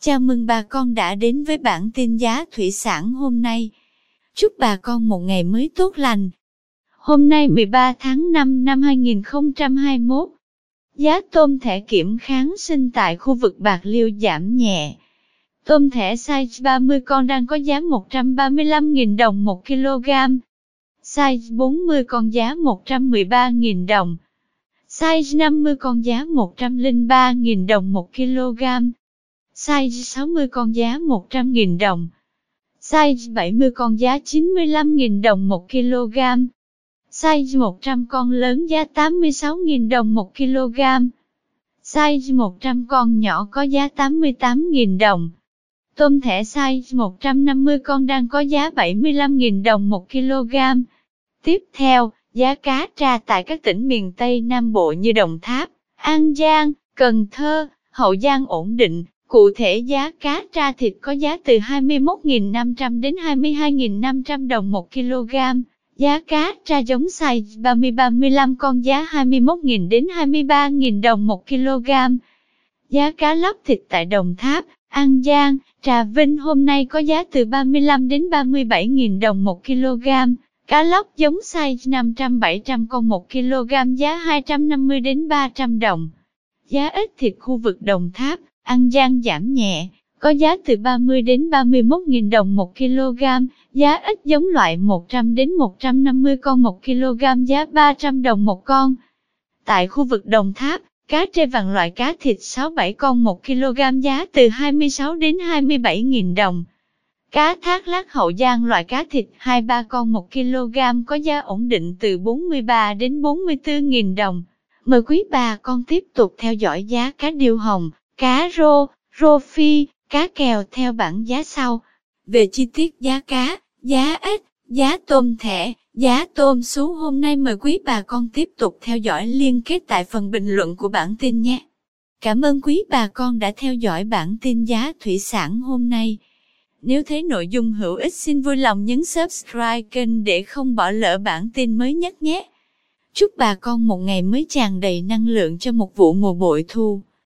Chào mừng bà con đã đến với bản tin giá thủy sản hôm nay. Chúc bà con một ngày mới tốt lành. Hôm nay 13 tháng 5 năm 2021, giá tôm thẻ kiểm kháng sinh tại khu vực Bạc Liêu giảm nhẹ. Tôm thẻ size 30 con đang có giá 135.000 đồng 1 kg. Size 40 con giá 113.000 đồng. Size 50 con giá 103.000 đồng 1 kg. Size 60 con giá 100.000 đồng. Size 70 con giá 95.000 đồng 1 kg. Size 100 con lớn giá 86.000 đồng 1 kg. Size 100 con nhỏ có giá 88.000 đồng. Tôm thẻ size 150 con đang có giá 75.000 đồng 1 kg. Tiếp theo, giá cá tra tại các tỉnh miền Tây Nam Bộ như Đồng Tháp, An Giang, Cần Thơ, Hậu Giang ổn định. Cụ thể giá cá tra thịt có giá từ 21.500 đến 22.500 đồng 1 kg. Giá cá tra giống size 30-35 con giá 21.000 đến 23.000 đồng 1 kg. Giá cá lóc thịt tại Đồng Tháp, An Giang, Trà Vinh hôm nay có giá từ 35 đến 37.000 đồng 1 kg. Cá lóc giống size 500-700 con 1 kg giá 250 đến 300 đồng. Giá ít thịt khu vực Đồng Tháp, An Giang giảm nhẹ, có giá từ 30 đến 31.000 đồng 1 kg, giá ít giống loại 100 đến 150 con 1 kg giá 300 đồng một con. Tại khu vực Đồng Tháp, cá trê vàng loại cá thịt 6-7 con 1 kg giá từ 26 đến 27.000 đồng. Cá thác lát hậu giang loại cá thịt 2-3 con 1 kg có giá ổn định từ 43 đến 44.000 đồng. Mời quý bà con tiếp tục theo dõi giá cá điêu hồng, cá rô, rô phi, cá kèo theo bảng giá sau. Về chi tiết giá cá, giá ếch, giá tôm thẻ, giá tôm sú hôm nay mời quý bà con tiếp tục theo dõi liên kết tại phần bình luận của bản tin nhé. Cảm ơn quý bà con đã theo dõi bản tin giá thủy sản hôm nay. Nếu thấy nội dung hữu ích xin vui lòng nhấn subscribe kênh để không bỏ lỡ bản tin mới nhất nhé. Chúc bà con một ngày mới tràn đầy năng lượng cho một vụ mùa bội thu.